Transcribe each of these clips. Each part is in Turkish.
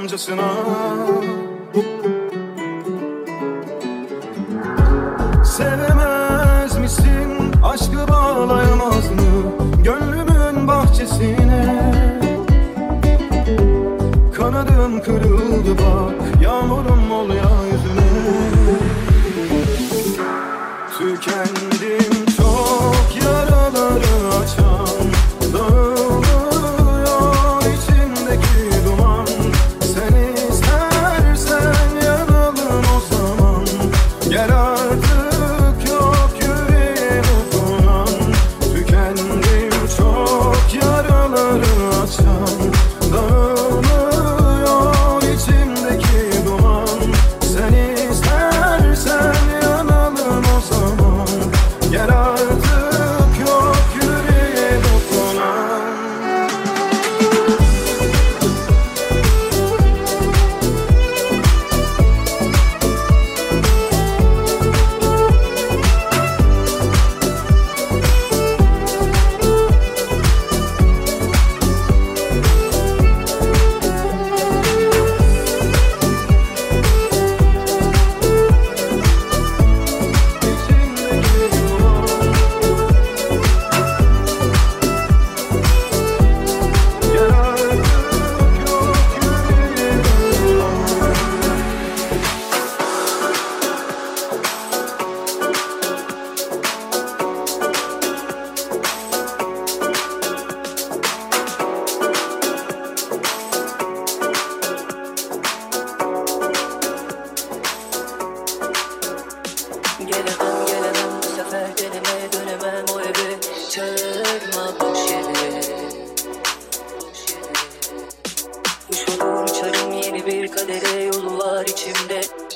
I'm just an.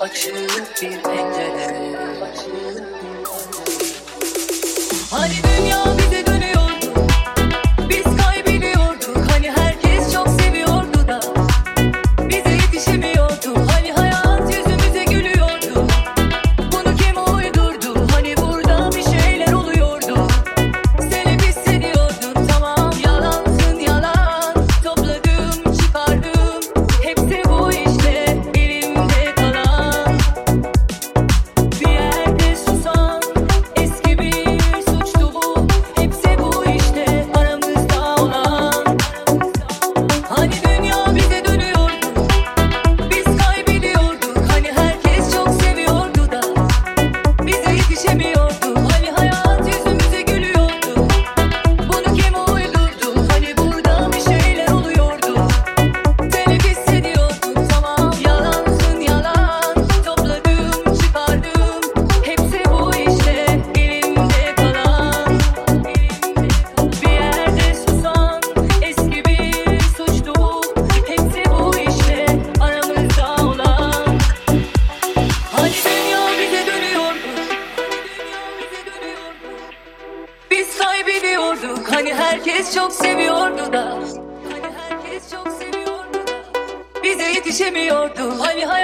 Açılıp bir pencere. Hadi dünya gördüm Hay hay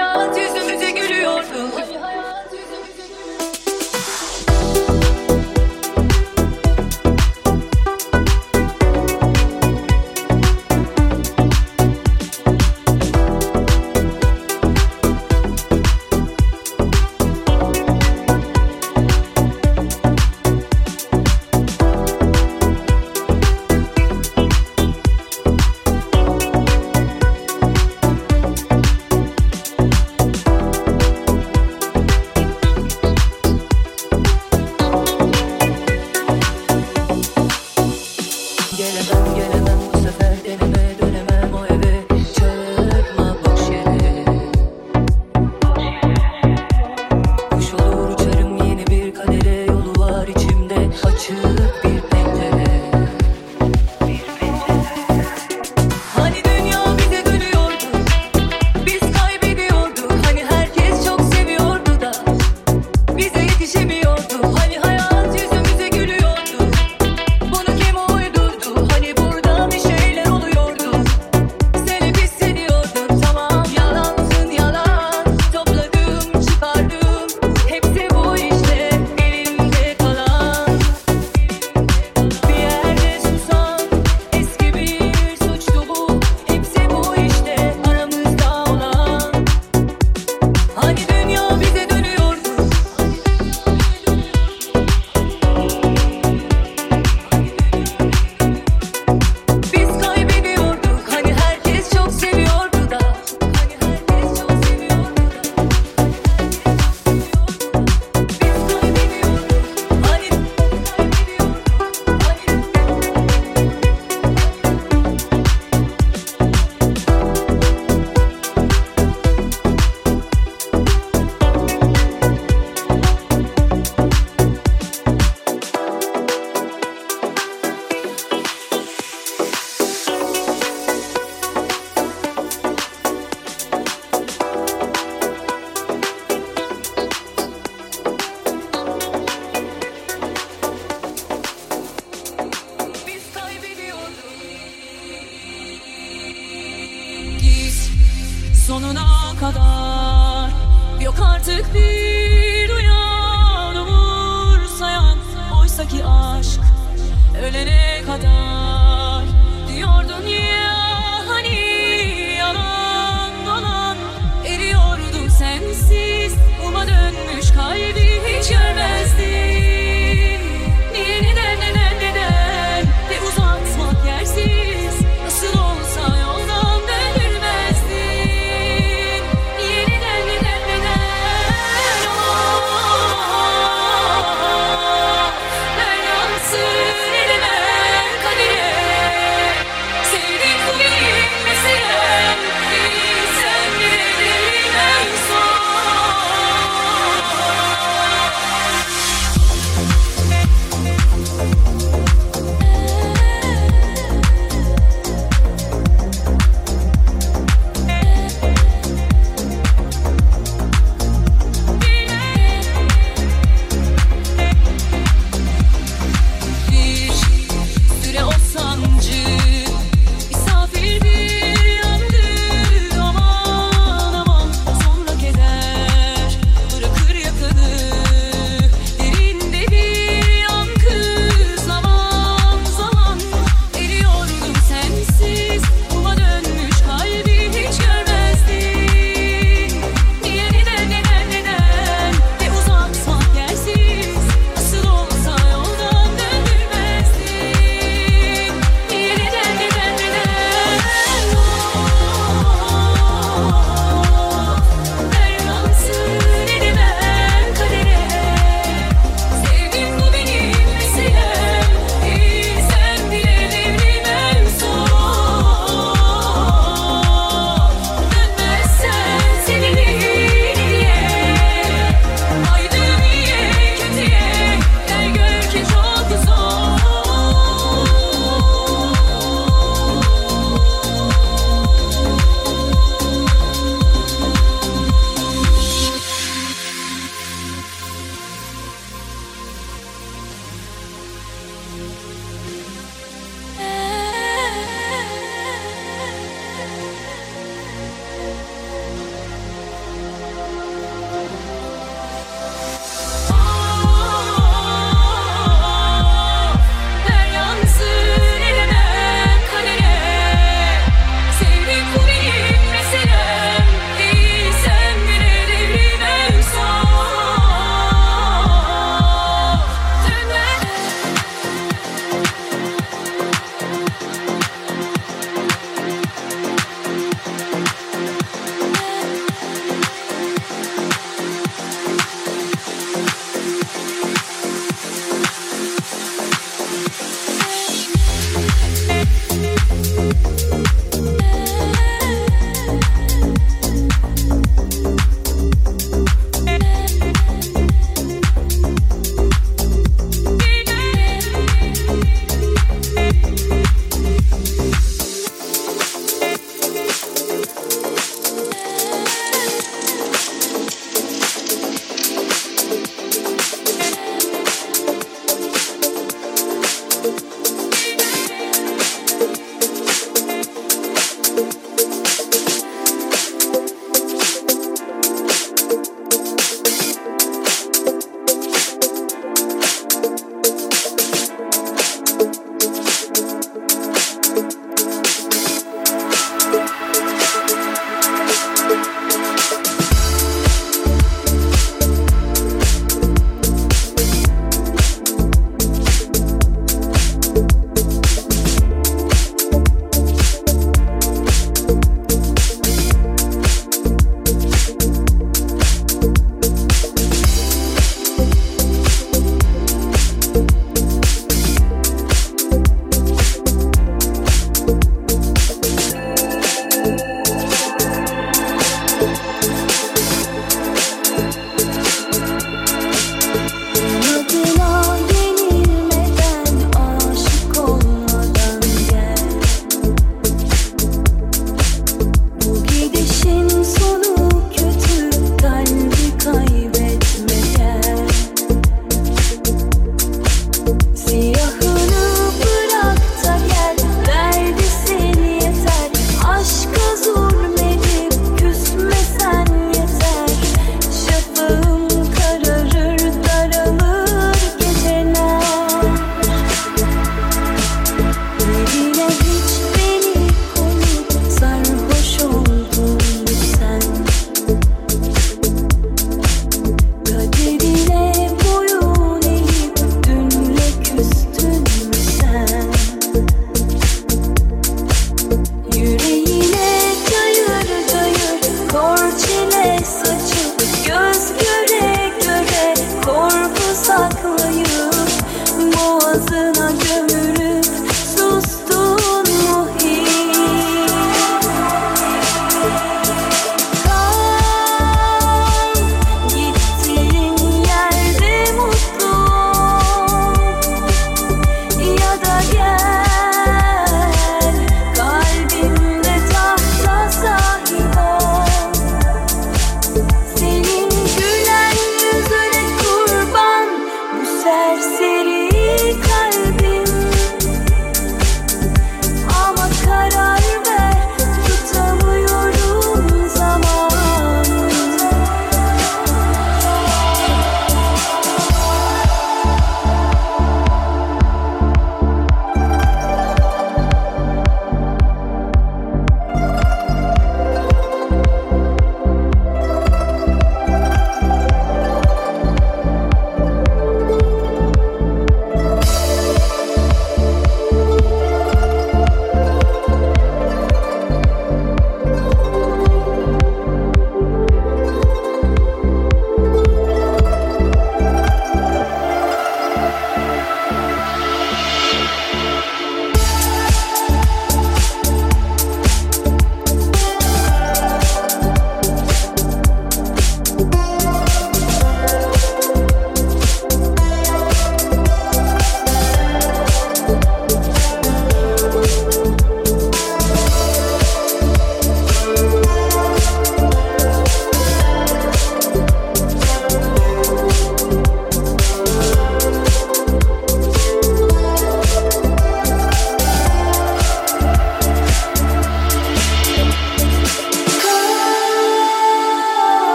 Kişi bir sonuna kadar. Yok artık bir uyan umursayan Oysa ki aşk ölene kadar.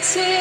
See.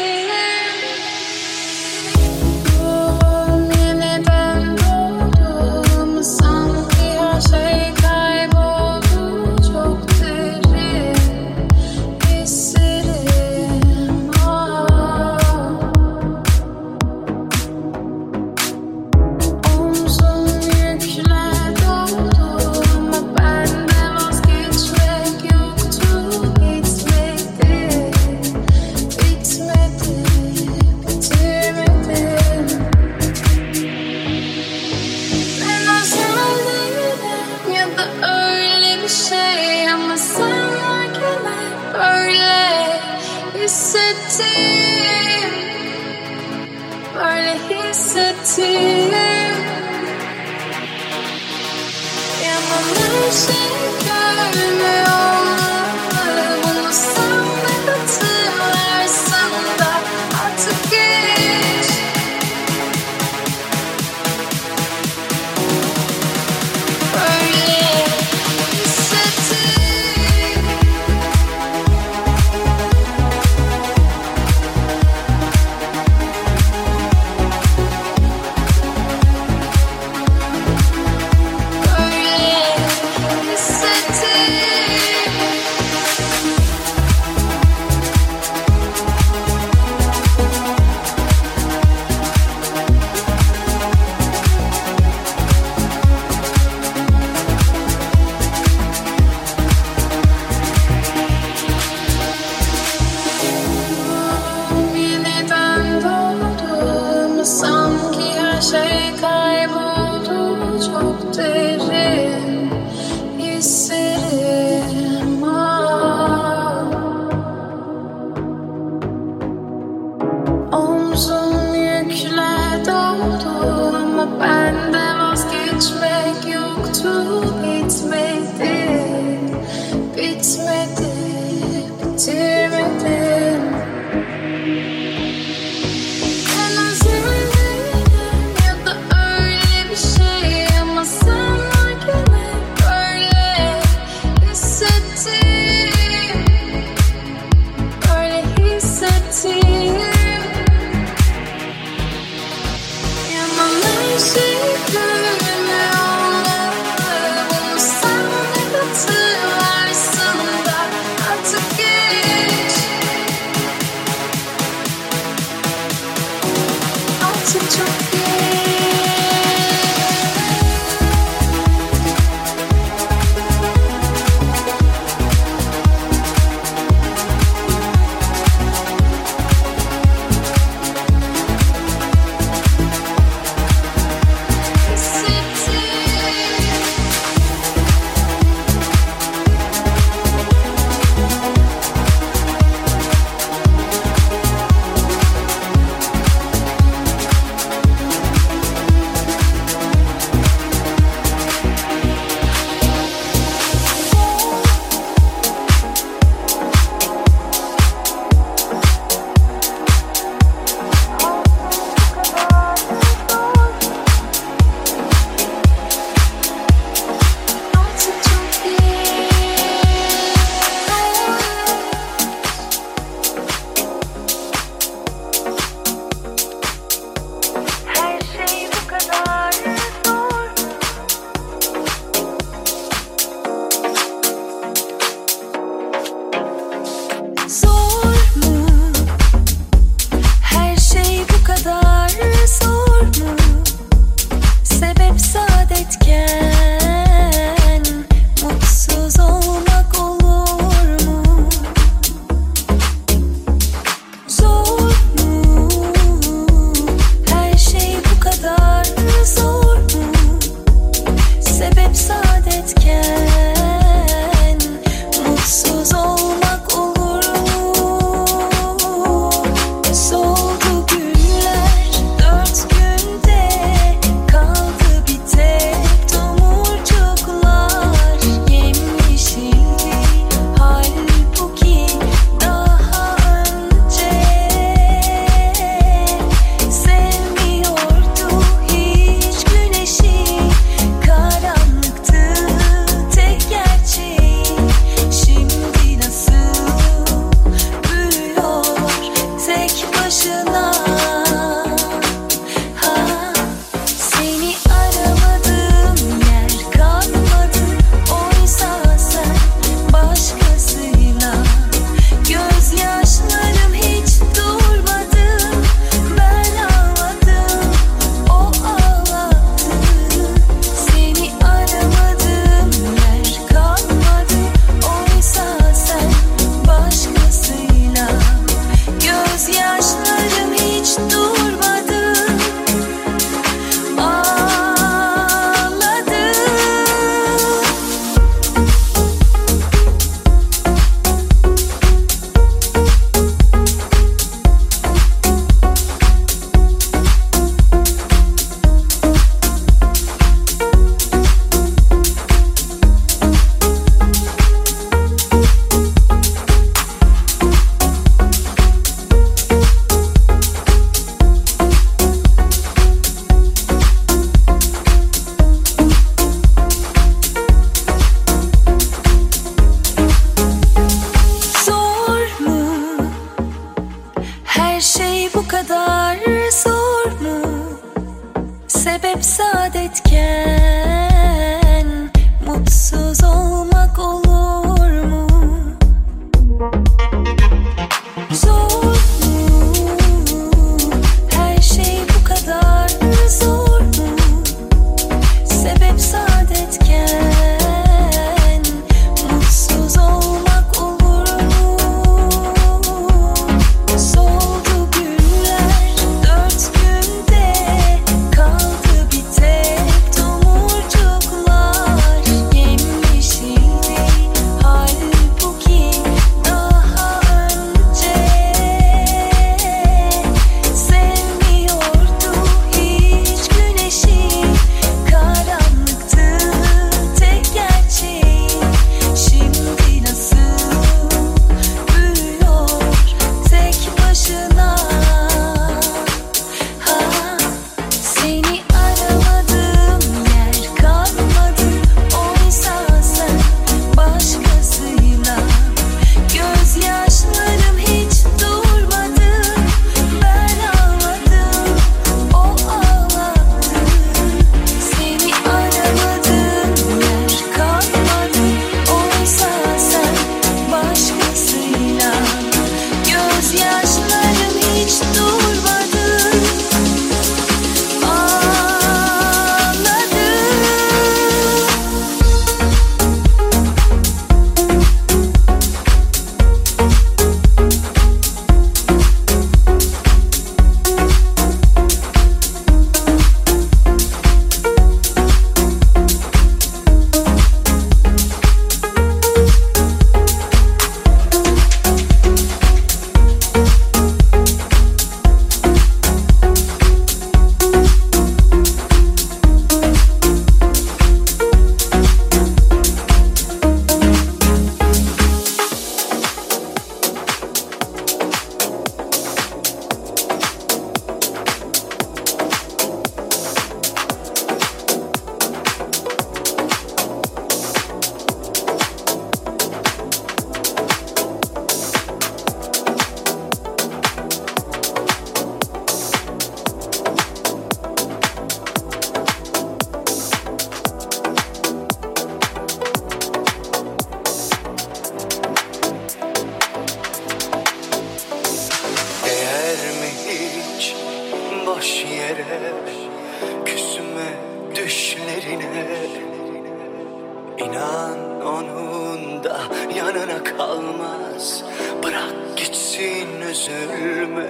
Paran onun da yanına kalmaz. Bırak gitsin üzülme.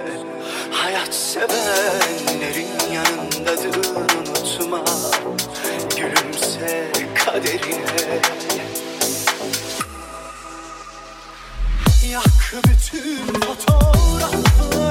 Hayat sevenlerin yanındadır unutma. Gülümse kaderine. Yak bütün fotoğrafları